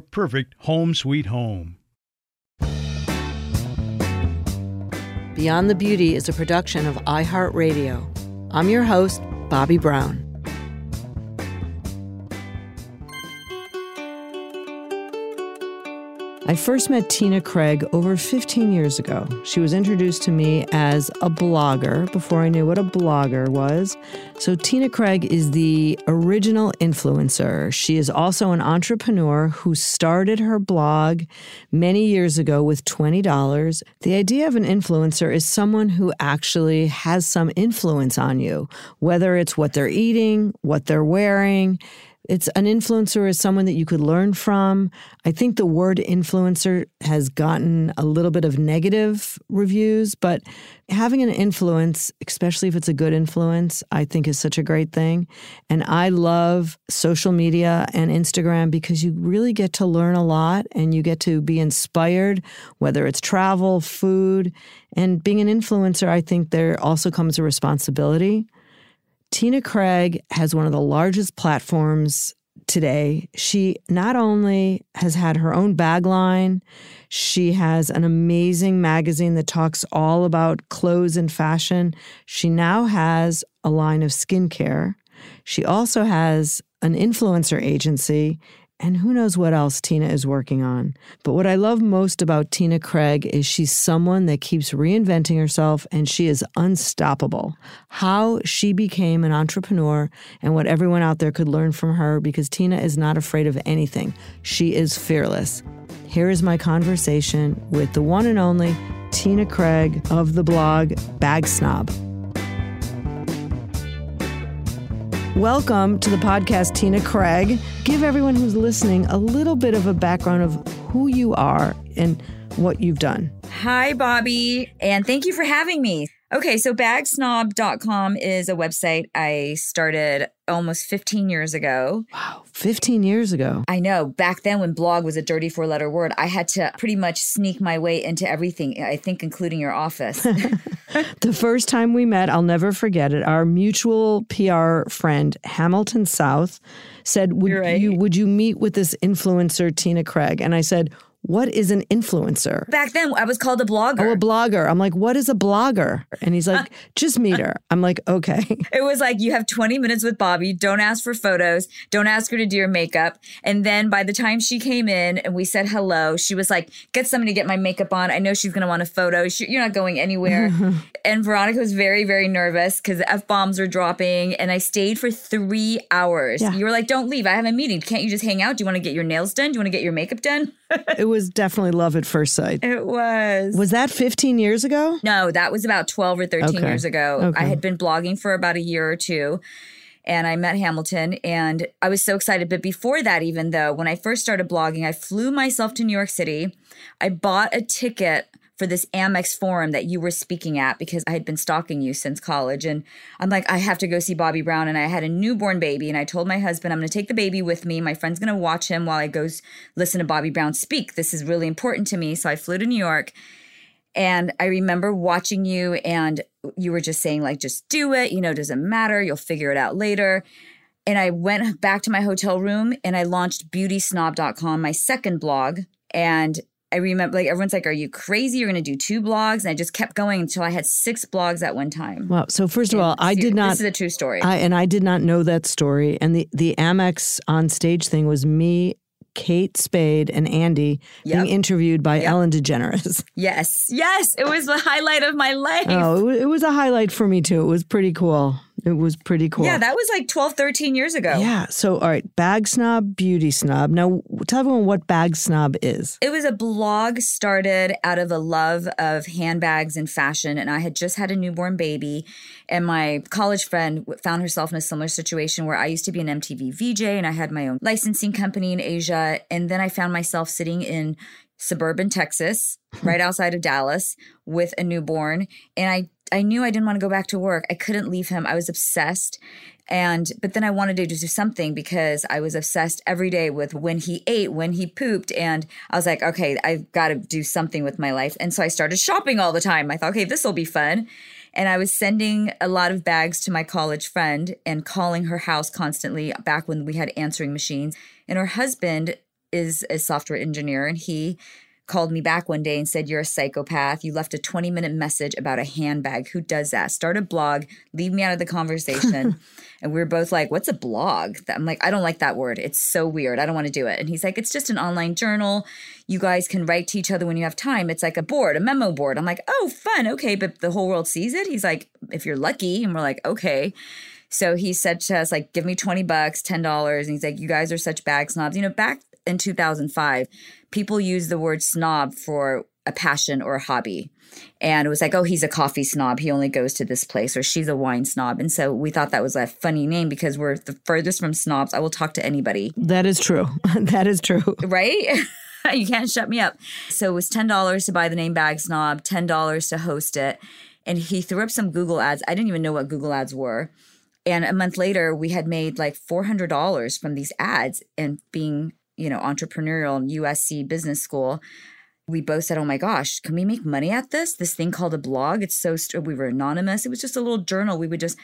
perfect home sweet home. Beyond the Beauty is a production of iHeartRadio. I'm your host, Bobbi Brown. I first met Tina Craig over 15 years ago. She was introduced to me as a blogger before I knew what a blogger was. So, Tina Craig is the original influencer. She is also an entrepreneur who started her blog many years ago with $20. The idea of an influencer is someone who actually has some influence on you, whether it's what they're eating, what they're wearing it's an influencer is someone that you could learn from. I think the word influencer has gotten a little bit of negative reviews, but having an influence, especially if it's a good influence, I think is such a great thing. And I love social media and Instagram because you really get to learn a lot and you get to be inspired, whether it's travel, food. And being an influencer, I think there also comes a responsibility. Tina Craig has one of the largest platforms today. She not only has had her own bag line, she has an amazing magazine that talks all about clothes and fashion. She now has a line of skincare. She also has an influencer agency and who knows what else Tina is working on. But what I love most about Tina Craig is she's someone that keeps reinventing herself and she is unstoppable. How she became an entrepreneur and what everyone out there could learn from her because Tina is not afraid of anything. She is fearless. Here is my conversation with the one and only Tina Craig of the blog Bag Snob. Welcome to the podcast, Tina Craig. Give everyone who's listening a little bit of a background of who you are and what you've done. Hi, Bobbi, and thank you for having me. Okay, so bagsnob.com is a website I started almost 15 years ago. Wow, 15 years ago. I know. Back then, when blog was a dirty four letter word, I had to pretty much sneak my way into everything, I think, including your office. the first time we met, I'll never forget it. Our mutual PR friend, Hamilton South, said, Would, right. you, would you meet with this influencer, Tina Craig? And I said, what is an influencer? Back then, I was called a blogger. Oh, a blogger. I'm like, what is a blogger? And he's like, just meet her. I'm like, okay. It was like, you have 20 minutes with Bobbi. Don't ask for photos. Don't ask her to do your makeup. And then by the time she came in and we said hello, she was like, get somebody to get my makeup on. I know she's going to want a photo. She, you're not going anywhere. and Veronica was very, very nervous because F bombs were dropping. And I stayed for three hours. Yeah. You were like, don't leave. I have a meeting. Can't you just hang out? Do you want to get your nails done? Do you want to get your makeup done? it was definitely love at first sight. It was. Was that 15 years ago? No, that was about 12 or 13 Okay. years ago. Okay. I had been blogging for about a year or two and I met Hamilton and I was so excited. But before that, even though, when I first started blogging, I flew myself to New York City. I bought a ticket for this Amex forum that you were speaking at because I had been stalking you since college. And I'm like, I have to go see Bobbi Brown. And I had a newborn baby. And I told my husband, I'm going to take the baby with me. My friend's going to watch him while I go listen to Bobbi Brown speak. This is really important to me. So I flew to New York. And I remember watching you, and you were just saying, like, just do it. You know, doesn't matter. You'll figure it out later. And I went back to my hotel room and I launched beautysnob.com, my second blog. And I remember like everyone's like, Are you crazy? You're gonna do two blogs? And I just kept going until I had six blogs at one time. Wow. So first of all, I did not This is a true story. I, and I did not know that story. And the, the Amex on stage thing was me, Kate Spade, and Andy Yep. being interviewed by Yep. Ellen DeGeneres. yes, yes. It was the highlight of my life. Oh, it was a highlight for me too. It was pretty cool. It was pretty cool. Yeah, that was like 12, 13 years ago. Yeah. So, all right, bag snob, beauty snob. Now, tell everyone what bag snob is. It was a blog started out of a love of handbags and fashion. And I had just had a newborn baby. And my college friend found herself in a similar situation where I used to be an MTV VJ and I had my own licensing company in Asia. And then I found myself sitting in suburban Texas, right outside of Dallas, with a newborn. And I, I knew I didn't want to go back to work. I couldn't leave him. I was obsessed. And but then I wanted to do something because I was obsessed every day with when he ate, when he pooped, and I was like, okay, I've got to do something with my life. And so I started shopping all the time. I thought, okay, this will be fun. And I was sending a lot of bags to my college friend and calling her house constantly back when we had answering machines. And her husband is a software engineer and he called me back one day and said, You're a psychopath. You left a 20 minute message about a handbag. Who does that? Start a blog, leave me out of the conversation. and we were both like, What's a blog? I'm like, I don't like that word. It's so weird. I don't want to do it. And he's like, It's just an online journal. You guys can write to each other when you have time. It's like a board, a memo board. I'm like, Oh, fun. Okay. But the whole world sees it. He's like, If you're lucky. And we're like, Okay. So he said to us, like, give me 20 bucks, $10. And he's like, you guys are such bag snobs. You know, back in 2005, people use the word snob for a passion or a hobby. And it was like, oh, he's a coffee snob. He only goes to this place, or she's a wine snob. And so we thought that was a funny name because we're the furthest from snobs. I will talk to anybody, That is true. that is true. right? you can't shut me up. So it was $10 to buy the name Bag Snob, $10 to host it. And he threw up some Google ads. I didn't even know what Google ads were. And a month later, we had made like $400 from these ads and being, you know, entrepreneurial USC business school. We both said, Oh my gosh, can we make money at this? This thing called a blog. It's so, st- we were anonymous. It was just a little journal. We would just,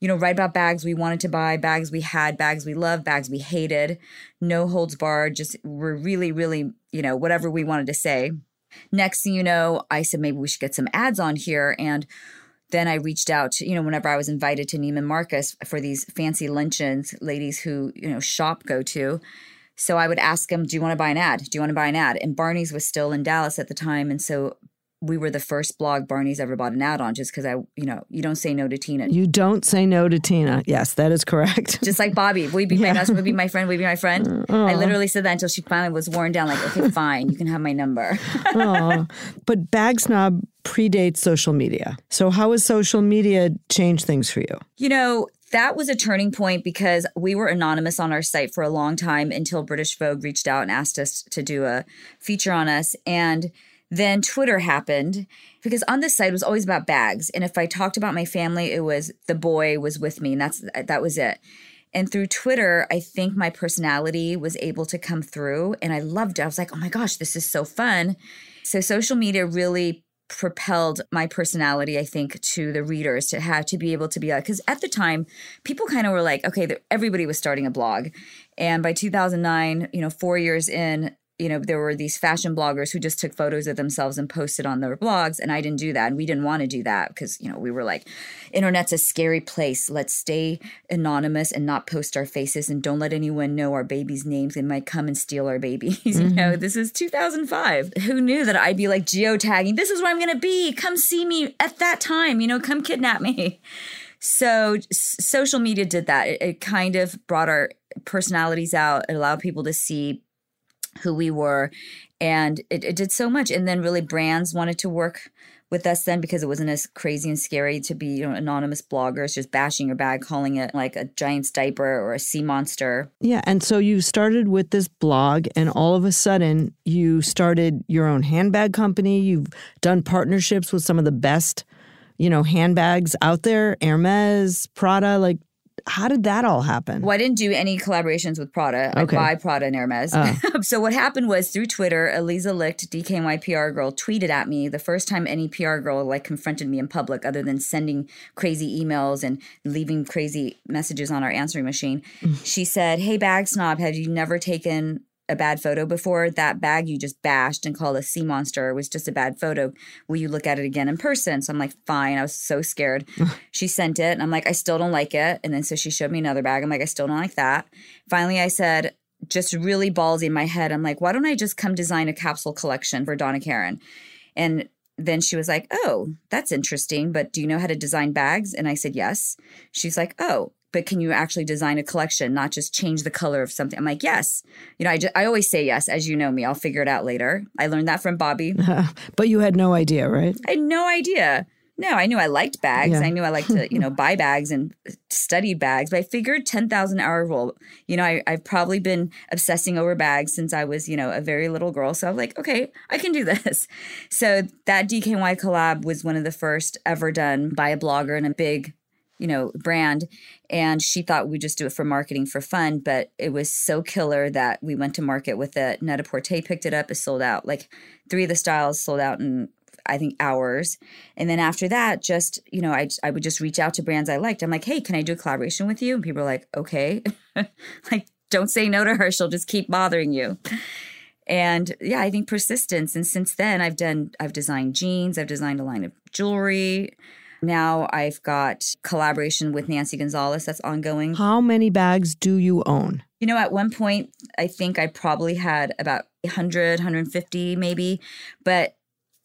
you know, write about bags we wanted to buy, bags we had, bags we loved, bags we hated, no holds barred. Just, we're really, really, you know, whatever we wanted to say. Next thing you know, I said, maybe we should get some ads on here. And then I reached out to, you know, whenever I was invited to Neiman Marcus for these fancy luncheons, ladies who, you know, shop go to. So I would ask him, Do you want to buy an ad? Do you want to buy an ad? And Barney's was still in Dallas at the time. And so we were the first blog Barney's ever bought an ad on just because I, you know, you don't say no to Tina. You don't say no to Tina. Yes, that is correct. just like Bobbi, you be my best? Will you be my friend? You be my friend? I literally said that until she finally was worn down. Like, okay, fine, you can have my number. But bag snob predates social media. So how has social media changed things for you? You know, that was a turning point because we were anonymous on our site for a long time until British Vogue reached out and asked us to do a feature on us. And then Twitter happened because on this site it was always about bags. And if I talked about my family, it was the boy was with me and that's that was it. And through Twitter, I think my personality was able to come through and I loved it. I was like, oh my gosh, this is so fun. So social media really propelled my personality i think to the readers to have to be able to be uh, like because at the time people kind of were like okay everybody was starting a blog. And by 2009 you know four years in you know there were these fashion bloggers who just took photos of themselves and posted on their blogs and i didn't do that and we didn't want to do that because you know we were like internet's a scary place. Let's stay anonymous and not post our faces and don't let anyone know our babies names. They might come and steal our babies. You know mm-hmm. this is 2005 who knew that i'd be like geotagging this is where i'm gonna be. Come see me at that time. You know come kidnap me. So s- social media did that. It, it kind of brought our personalities out. It allowed people to see who we were and it, it did so much and then really brands wanted to work with us then because it wasn't as crazy and scary to be, you know, anonymous bloggers just bashing your bag, calling it like a giant's diaper or a sea monster. Yeah. And so you started with this blog, and all of a sudden you started your own handbag company. You've done partnerships with some of the best, you know, handbags out there Hermes, Prada. Like, how did that all happen? Well, I didn't do any collaborations with Prada. Okay. I buy Prada and Hermes. Oh. so what happened was through Twitter, Eliza Licht, DKNY PR girl, tweeted at me the first time any PR girl like confronted me in public, other than sending crazy emails and leaving crazy messages on our answering machine. Mm. she said, "Hey, bag snob, have you never taken?" A bad photo before that bag you just bashed and called a sea monster was just a bad photo. Will you look at it again in person? So I'm like, fine. I was so scared. she sent it and I'm like, I still don't like it. And then so she showed me another bag. I'm like, I still don't like that. Finally, I said, just really ballsy in my head. I'm like, why don't I just come design a capsule collection for Donna Karan? And then she was like, oh, that's interesting. But do you know how to design bags? And I said, yes. She's like, oh, but can you actually design a collection, not just change the color of something? I'm like, yes. You know, I, just, I always say yes, as you know me. I'll figure it out later. I learned that from Bobbi. but you had no idea, right? I had no idea. No, I knew I liked bags. Yeah. I knew I liked to, you know, buy bags and study bags. But I figured 10,000 hour rule. You know, I, I've probably been obsessing over bags since I was, you know, a very little girl. So I'm like, okay, I can do this. So that DKNY collab was one of the first ever done by a blogger and a big you know, brand. And she thought we'd just do it for marketing for fun, but it was so killer that we went to market with it. Net a Porter picked it up, it sold out. Like three of the styles sold out in I think hours. And then after that, just, you know, I, I would just reach out to brands I liked. I'm like, hey, can I do a collaboration with you? And people are like, okay. like, don't say no to her. She'll just keep bothering you. And yeah, I think persistence. And since then, I've done, I've designed jeans, I've designed a line of jewelry. Now I've got collaboration with Nancy Gonzalez that's ongoing. How many bags do you own? You know, at one point, I think I probably had about 100, 150 maybe. But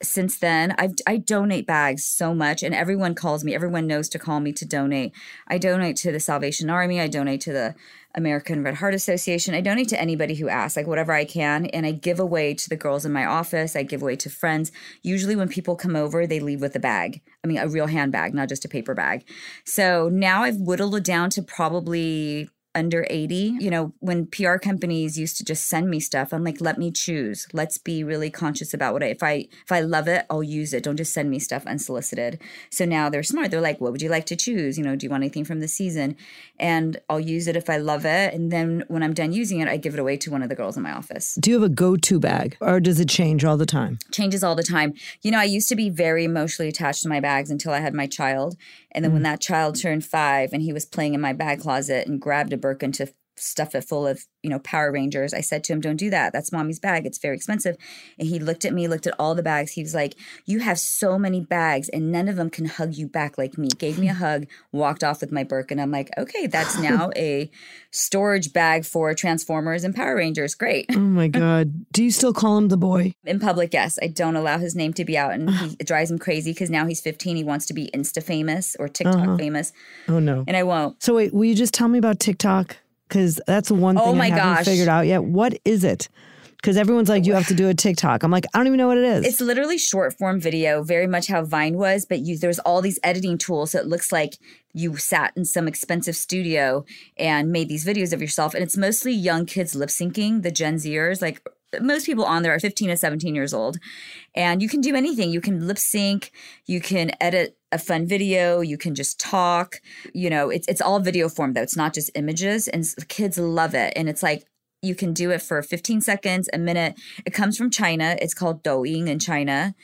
since then, I've, I donate bags so much, and everyone calls me. Everyone knows to call me to donate. I donate to the Salvation Army. I donate to the American Red Heart Association. I donate to anybody who asks, like whatever I can, and I give away to the girls in my office. I give away to friends. Usually, when people come over, they leave with a bag. I mean, a real handbag, not just a paper bag. So now I've whittled it down to probably under 80 you know when pr companies used to just send me stuff i'm like let me choose. Let's be really conscious about what i if i if i love it i'll use it. Don't just send me stuff unsolicited. So now they're smart. They're like what would you like to choose? You know do you want anything from the season? And i'll use it if i love it. And then when i'm done using it i give it away to one of the girls in my office. Do you have a go to bag or does it change all the time? changes all the time. You know, I used to be very emotionally attached to my bags until I had my child. And then when mm. that child turned five and he was playing in my bag closet and grabbed a Birkin to stuff it full of, you know, Power Rangers, I said to him, Don't do that. That's mommy's bag. It's very expensive. And he looked at me, looked at all the bags. He was like, You have so many bags and none of them can hug you back like me. Gave me a hug, walked off with my Burke. And I'm like, Okay, that's now a storage bag for Transformers and Power Rangers. Great. Oh my God. Do you still call him the boy? In public, yes. I don't allow his name to be out, and he, it drives him crazy because now he's 15. He wants to be Insta famous or TikTok Uh-huh. famous, Oh no. and I won't. So wait, will you just tell me about TikTok? Because that's the one oh thing Oh my I haven't gosh. figured out yet. What is it? Because everyone's like, you have to do a TikTok. I'm like, I don't even know what it is. It's literally short form video, very much how Vine was, but you, there's all these editing tools, so it looks like you sat in some expensive studio and made these videos of yourself, and it's mostly young kids lip syncing, the Gen Zers, like. Most people on there are 15 to 17 years old, and you can do anything. You can lip sync, you can edit a fun video, you can just talk. You know, it's it's all video form though. It's not just images, and kids love it. And it's like you can do it for 15 seconds, a minute. It comes from China. It's called Douyin in China.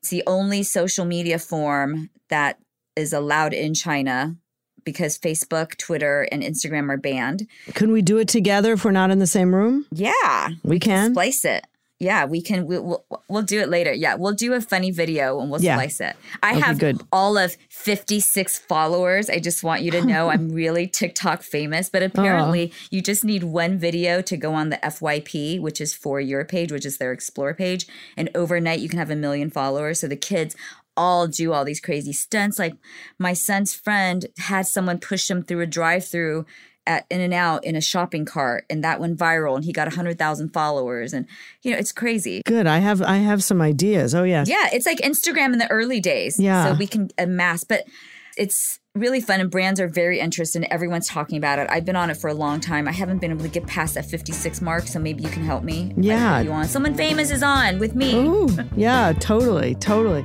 It's the only social media form that is allowed in China because Facebook, Twitter, and Instagram are banned. Can we do it together if we're not in the same room? Yeah, We can. splice it. Yeah, we can. We, we'll we'll do it later. Yeah, we'll do a funny video and we'll Yeah. splice it. I Okay, have good. all of fifty six followers. I just want you to know I'm really TikTok famous. But apparently, oh. you just need one video to go on the FYP, which is for your page, which is their explore page, and overnight you can have a million followers. So the kids all do all these crazy stunts. Like my son's friend had someone push him through a drive through at In and Out in a shopping cart, and that went viral, and he got hundred thousand followers, and you know it's crazy. Good. I have I have some ideas. Oh yeah, Yeah, it's like Instagram in the early days. Yeah. so we can amass, but it's really fun, and brands are very interested, and everyone's talking about it. I've been on it for a long time. I haven't been able to get past that fifty six mark, so maybe you can help me. Yeah. you on. Someone famous is on with me. Ooh, yeah, totally, totally.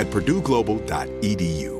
at purdueglobal.edu.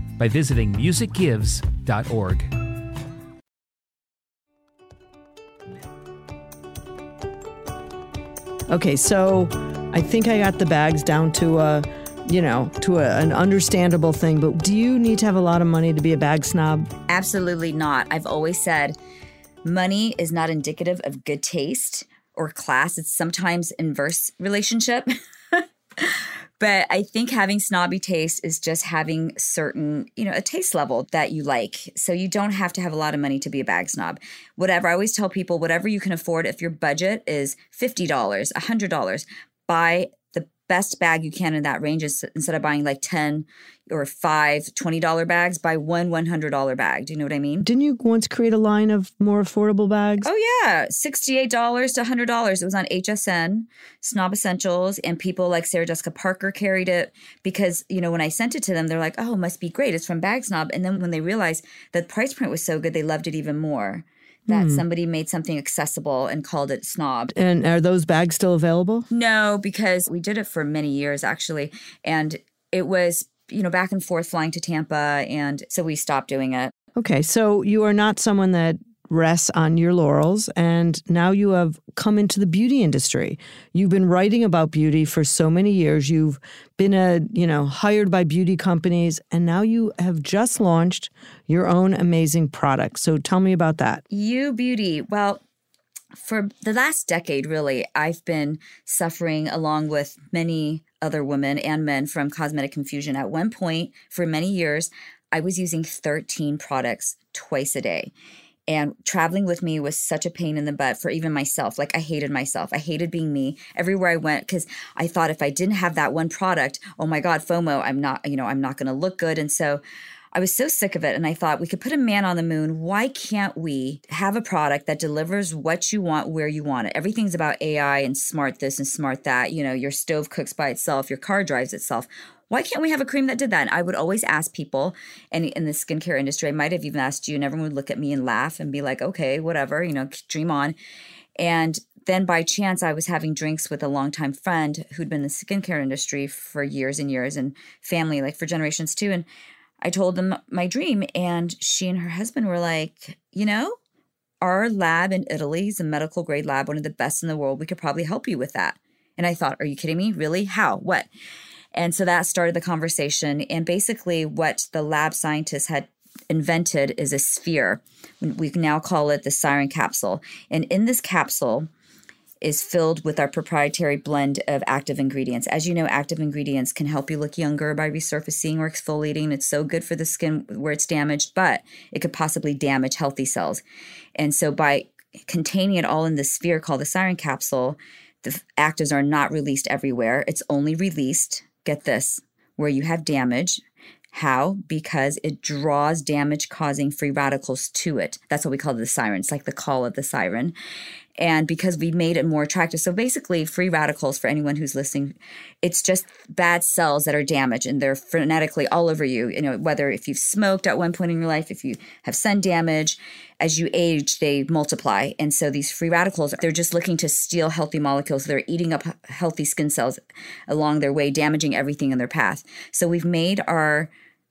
by visiting musicgives.org. Okay, so I think I got the bags down to a, you know, to a, an understandable thing. But do you need to have a lot of money to be a bag snob? Absolutely not. I've always said money is not indicative of good taste or class. It's sometimes inverse relationship. but I think having snobby taste is just having certain, you know, a taste level that you like. So you don't have to have a lot of money to be a bag snob. Whatever, I always tell people, whatever you can afford, if your budget is $50, $100, buy best bag you can in that range is instead of buying like 10 or five $20 bags, buy one $100 bag. Do you know what I mean? Didn't you once create a line of more affordable bags? Oh yeah, sixty-eight dollars to hundred dollars. It was on HSN, Snob Essentials, and people like Sarah Jessica Parker carried it because you know when I sent it to them, they're like, "Oh, it must be great. It's from Bag Snob." And then when they realized that the price print was so good, they loved it even more. That hmm. somebody made something accessible and called it Snob. And are those bags still available? No, because we did it for many years actually, and it was you know back and forth flying to Tampa, and so we stopped doing it. Okay, so you are not someone that rests on your laurels and now you have come into the beauty industry. You've been writing about beauty for so many years. You've been a, you know, hired by beauty companies and now you have just launched your own amazing product. So tell me about that. U Beauty. Well, for the last decade, really, I've been suffering along with many other women and men from cosmetic confusion. At one point, for many years, I was using 13 products twice a day. And traveling with me was such a pain in the butt for even myself. Like, I hated myself. I hated being me everywhere I went because I thought if I didn't have that one product, oh my God, FOMO, I'm not, you know, I'm not going to look good. And so, I was so sick of it. And I thought we could put a man on the moon. Why can't we have a product that delivers what you want where you want it? Everything's about AI and smart this and smart that. You know, your stove cooks by itself, your car drives itself. Why can't we have a cream that did that? And I would always ask people, and in the skincare industry, I might have even asked you, and everyone would look at me and laugh and be like, okay, whatever, you know, dream on. And then by chance, I was having drinks with a longtime friend who'd been in the skincare industry for years and years and family, like for generations too. And I told them my dream, and she and her husband were like, you know, our lab in Italy is a medical grade lab, one of the best in the world. We could probably help you with that. And I thought, are you kidding me? Really? How? What? And so that started the conversation. And basically, what the lab scientists had invented is a sphere. We now call it the siren capsule. And in this capsule, is filled with our proprietary blend of active ingredients. As you know, active ingredients can help you look younger by resurfacing or exfoliating. It's so good for the skin where it's damaged, but it could possibly damage healthy cells. And so by containing it all in this sphere called the siren capsule, the actives are not released everywhere. It's only released, get this, where you have damage. How? Because it draws damage causing free radicals to it. That's what we call the siren. It's like the call of the siren and because we made it more attractive. So basically, free radicals for anyone who's listening, it's just bad cells that are damaged and they're frenetically all over you. You know, whether if you've smoked at one point in your life, if you have sun damage, as you age, they multiply. And so these free radicals, they're just looking to steal healthy molecules. They're eating up healthy skin cells along their way, damaging everything in their path. So we've made our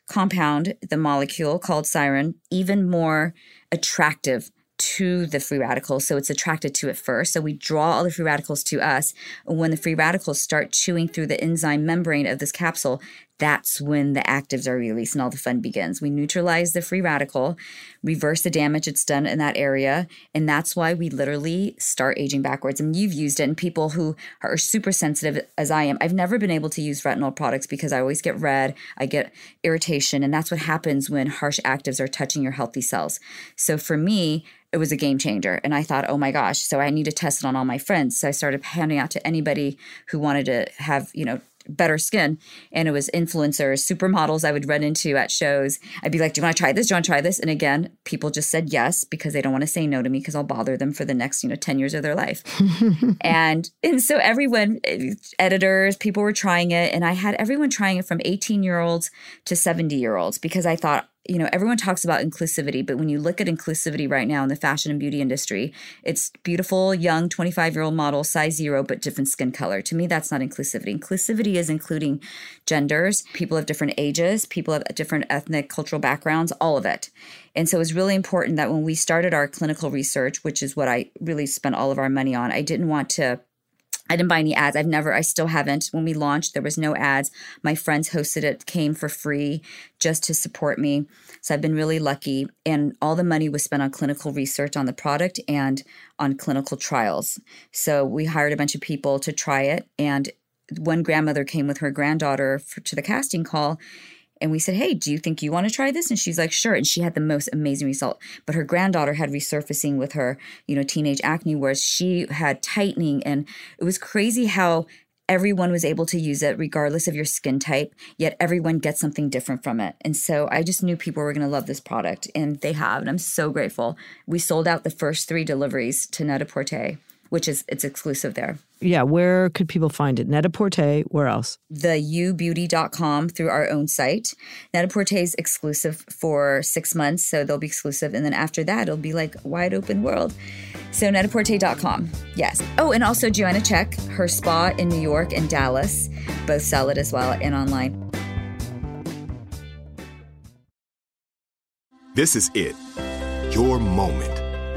compound, the molecule called siren, even more attractive to the free radicals. So it's attracted to it first. So we draw all the free radicals to us. And when the free radicals start chewing through the enzyme membrane of this capsule, that's when the actives are released and all the fun begins. We neutralize the free radical, reverse the damage it's done in that area. And that's why we literally start aging backwards. And you've used it, and people who are super sensitive as I am, I've never been able to use retinol products because I always get red, I get irritation. And that's what happens when harsh actives are touching your healthy cells. So for me, it was a game changer. And I thought, oh my gosh, so I need to test it on all my friends. So I started handing out to anybody who wanted to have, you know, better skin. And it was influencers, supermodels I would run into at shows. I'd be like, Do you want to try this? Do you want to try this? And again, people just said yes because they don't want to say no to me because I'll bother them for the next, you know, 10 years of their life. and and so everyone, eh, editors, people were trying it. And I had everyone trying it from 18 year olds to 70 year olds because I thought, you know, everyone talks about inclusivity, but when you look at inclusivity right now in the fashion and beauty industry, it's beautiful, young, 25 year old model, size zero, but different skin color. To me, that's not inclusivity. Inclusivity is including genders, people of different ages, people of different ethnic, cultural backgrounds, all of it. And so it's really important that when we started our clinical research, which is what I really spent all of our money on, I didn't want to I didn't buy any ads. I've never, I still haven't. When we launched, there was no ads. My friends hosted it, came for free just to support me. So I've been really lucky. And all the money was spent on clinical research on the product and on clinical trials. So we hired a bunch of people to try it. And one grandmother came with her granddaughter for, to the casting call and we said, Hey, do you think you want to try this? And she's like, Sure. And she had the most amazing result. But her granddaughter had resurfacing with her, you know, teenage acne, whereas she had tightening. And it was crazy how everyone was able to use it regardless of your skin type, yet everyone gets something different from it. And so I just knew people were going to love this product, and they have. And I'm so grateful. We sold out the first three deliveries to Net-a-Porter which is it's exclusive there. Yeah, where could people find it? Net-a-Porter, where else? The ubeauty.com through our own site. Net-a-Porter is exclusive for six months, so they'll be exclusive. And then after that, it'll be like wide open world. So net-a-porter.com. Yes. Oh, and also Joanna Czech, her spa in New York and Dallas, both sell it as well and online. This is it. Your moment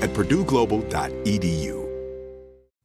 at purdueglobal.edu.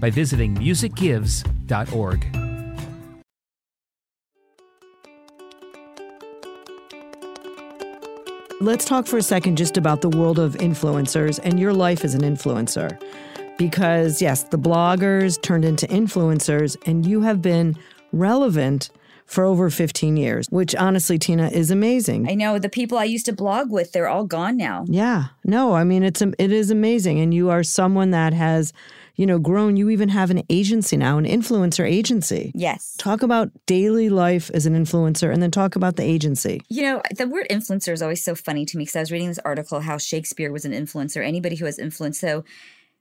by visiting musicgives.org. Let's talk for a second just about the world of influencers and your life as an influencer. Because, yes, the bloggers turned into influencers, and you have been relevant for over 15 years, which honestly, Tina, is amazing. I know the people I used to blog with, they're all gone now. Yeah. No, I mean, it's um, it is amazing. And you are someone that has you know, grown. You even have an agency now, an influencer agency. Yes. Talk about daily life as an influencer and then talk about the agency. You know, the word influencer is always so funny to me because I was reading this article how Shakespeare was an influencer, anybody who has influence. So,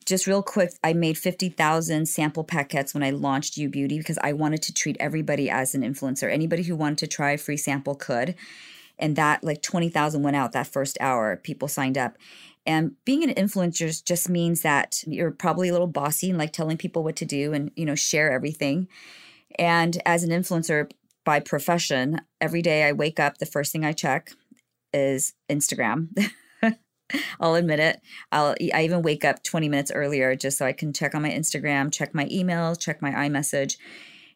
just real quick, I made 50,000 sample packets when I launched U Beauty because I wanted to treat everybody as an influencer. Anybody who wanted to try a free sample could. And that, like 20,000 went out that first hour. People signed up. And being an influencer just means that you're probably a little bossy and like telling people what to do and, you know, share everything. And as an influencer by profession, every day I wake up, the first thing I check is Instagram. I'll admit it. I'll I even wake up 20 minutes earlier just so I can check on my Instagram, check my emails, check my iMessage.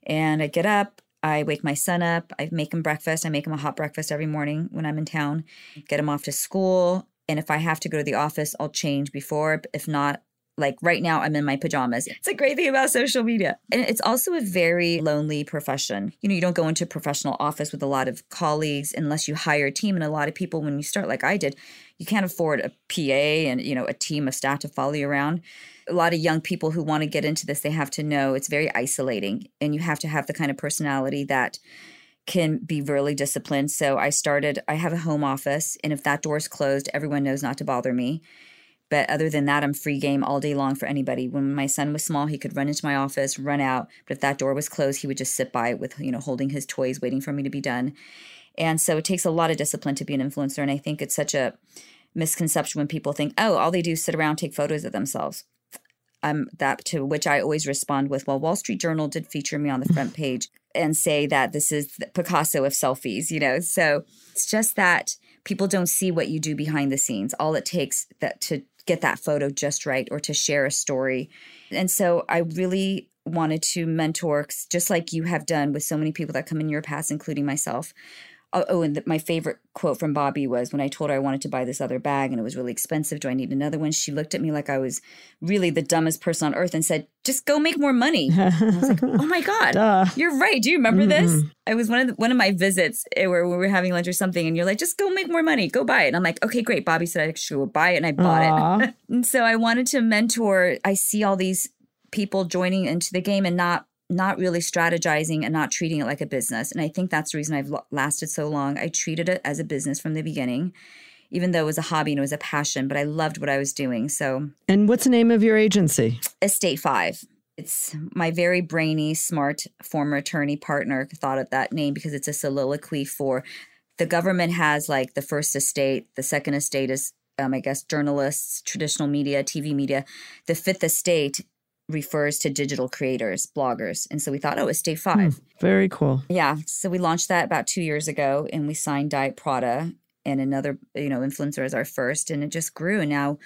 And I get up, I wake my son up, I make him breakfast. I make him a hot breakfast every morning when I'm in town, get him off to school. And if I have to go to the office, I'll change before. If not, like right now, I'm in my pajamas. It's a great thing about social media. And it's also a very lonely profession. You know, you don't go into a professional office with a lot of colleagues unless you hire a team. And a lot of people, when you start like I did, you can't afford a PA and, you know, a team of staff to follow you around. A lot of young people who want to get into this, they have to know it's very isolating. And you have to have the kind of personality that can be really disciplined. So I started, I have a home office, and if that door is closed, everyone knows not to bother me. But other than that, I'm free game all day long for anybody. When my son was small, he could run into my office, run out. But if that door was closed, he would just sit by with, you know, holding his toys, waiting for me to be done. And so it takes a lot of discipline to be an influencer. And I think it's such a misconception when people think, oh, all they do is sit around, take photos of themselves. Um, that to which I always respond with, well, Wall Street Journal did feature me on the front page and say that this is Picasso of selfies, you know. So it's just that people don't see what you do behind the scenes. All it takes that to get that photo just right or to share a story. And so I really wanted to mentor just like you have done with so many people that come in your past including myself Oh, oh, and the, my favorite quote from Bobbi was when I told her I wanted to buy this other bag and it was really expensive. Do I need another one? She looked at me like I was really the dumbest person on earth and said, "Just go make more money." I was like, "Oh my god, Duh. you're right." Do you remember mm-hmm. this? It was one of the, one of my visits eh, where we were having lunch or something, and you're like, "Just go make more money, go buy it." And I'm like, "Okay, great." Bobbi said I should go buy it, and I bought Aww. it. and so I wanted to mentor. I see all these people joining into the game and not not really strategizing and not treating it like a business. And I think that's the reason I've lasted so long. I treated it as a business from the beginning, even though it was a hobby and it was a passion, but I loved what I was doing. So, and what's the name of your agency? Estate Five. It's my very brainy, smart former attorney partner thought of that name because it's a soliloquy for the government has like the first estate, the second estate is um, I guess journalists, traditional media, TV media. The fifth estate refers to digital creators, bloggers. And so we thought, oh, it's day hmm, Five. very cool. Yeah. So we launched that about two years ago and we signed Diet Prada and another, you know, influencer as our first. And it just grew. And now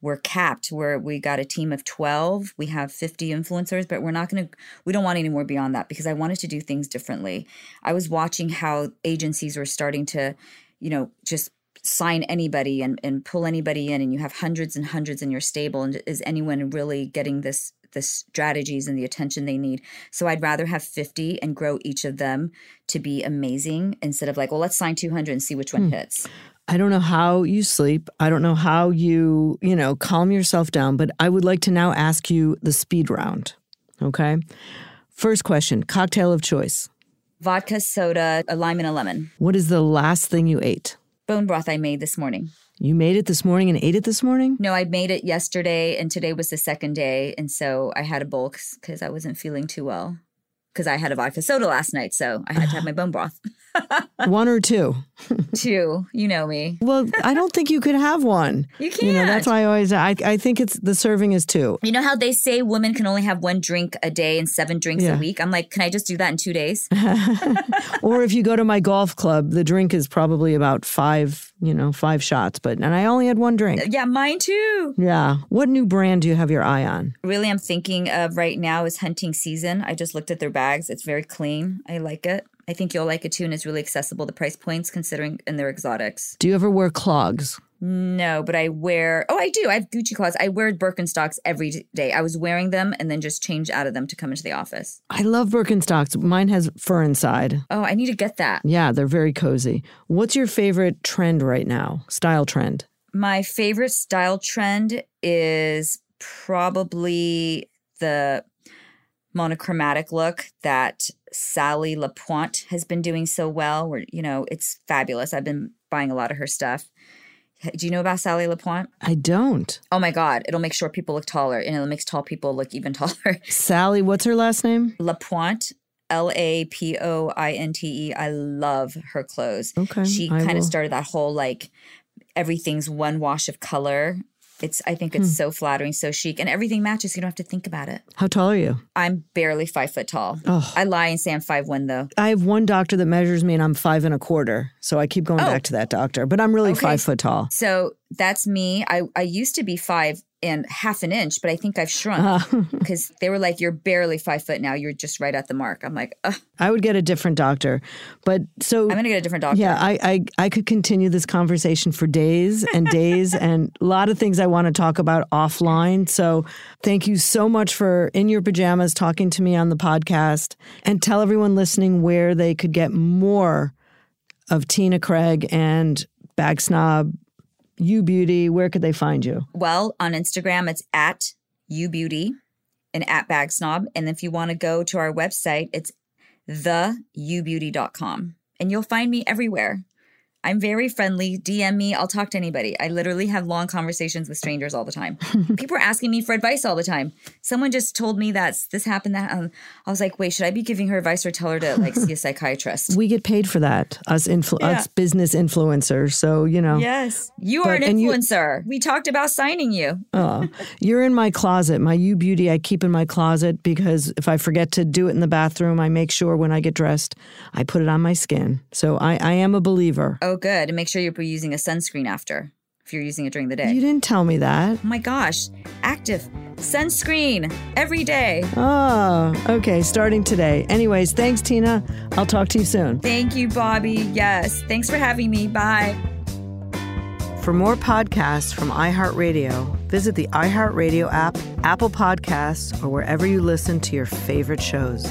we're capped where we got a team of 12. We have 50 influencers, but we're not going to, we don't want any more beyond that because I wanted to do things differently. I was watching how agencies were starting to, you know, just sign anybody and, and pull anybody in and you have hundreds and hundreds in your stable and is anyone really getting this the strategies and the attention they need so i'd rather have 50 and grow each of them to be amazing instead of like well let's sign 200 and see which one hmm. hits I don't know how you sleep. I don't know how you, you know, calm yourself down, but I would like to now ask you the speed round. Okay. First question cocktail of choice. vodka soda a lime and a lemon What is the last thing you ate? Bone broth i made this morning You made it this morning and ate it this morning? no i made it yesterday and today was the second day and so i had a bowl because i wasn't feeling too well because i had a vodka soda last night so i had to have my bone broth One or two? two you know me Well, I don't think you could have one. You You know, that's why I always, I, I think it's the serving is two. You know how they say women can only have one drink a day and seven drinks Yeah. a week? I'm like, can I just do that in two days? or if you go to my golf club, the drink is probably about five, you know, five shots. But, and I only had one drink. yeah, mine too. Yeah. What new brand do you have your eye on? Really, I'm thinking of right now is hunting season. I just looked at their bags. It's very clean. I like it. I think you'll like it too, and it's really accessible. The price points, considering, and they're exotics. Do you ever wear clogs? No, but I wear. Oh, I do. I have Gucci clogs. I wear Birkenstocks every day. I was wearing them and then just changed out of them to come into the office. I love Birkenstocks. Mine has fur inside. Oh, I need to get that. Yeah, they're very cozy. What's your favorite trend right now? Style trend? My favorite style trend is probably the monochromatic look that Sally Lapointe has been doing so well. Where you know it's fabulous. I've been buying a lot of her stuff. Do you know about Sally Lapointe? I don't. Oh my God! It'll make short people look taller, and it'll make tall people look even taller. Sally, what's her last name? Lapointe, L A P O I N T E. I love her clothes. Okay, She kind of started that whole like everything's one wash of color. It's I think it's Hmm. so flattering, so chic, and everything matches. You don't have to think about it. How tall are you? I'm barely five foot tall. Oh. I lie and say I'm five one though. I have one doctor that measures me and I'm five and a quarter. So I keep going Oh. back to that doctor, but I'm really Okay. five foot tall. So that's me. I I used to be five and half an inch, but I think I've Uh, shrunk because they were like, "You're barely five foot now. You're just right at the mark." I'm like, Ugh, I would get a different doctor. But so I'm gonna get a different doctor. Yeah, I, I I could continue this conversation for days and days and a lot of things I want to talk about offline. So thank you so much for in your pajamas talking to me on the podcast and tell everyone listening where they could get more of Tina Craig and Bag Snob, U Beauty. Where could they find you? Well, on Instagram, it's at U Beauty and at bag snob. And if you want to go to our website, it's theubeauty.com. And you'll find me everywhere. I'm very friendly. DM me. I'll talk to anybody. I literally have long conversations with strangers all the time. People are asking me for advice all the time. Someone just told me that this happened. That um, I was like, wait, should I be giving her advice or tell her to like see a psychiatrist? We get paid for that, us influ- Yeah. us business influencers. So, you know. Yes, you are an and you- influencer. we talked about signing you. Oh, you're in my closet. My U Beauty I keep in my closet because if I forget to do it in the bathroom, I make sure when I get dressed, I put it on my skin. So I, I am a believer. Oh, good. And make sure you're using a sunscreen after if you're using it during the day. You didn't tell me that. oh my gosh, active sunscreen every day. Oh, okay. Starting today. Anyways, thanks, Tina. I'll talk to you soon. Thank you, Bobbi. Yes. Thanks for having me. Bye. For more podcasts from iHeartRadio, visit the iHeartRadio app, Apple Podcasts, or wherever you listen to your favorite shows.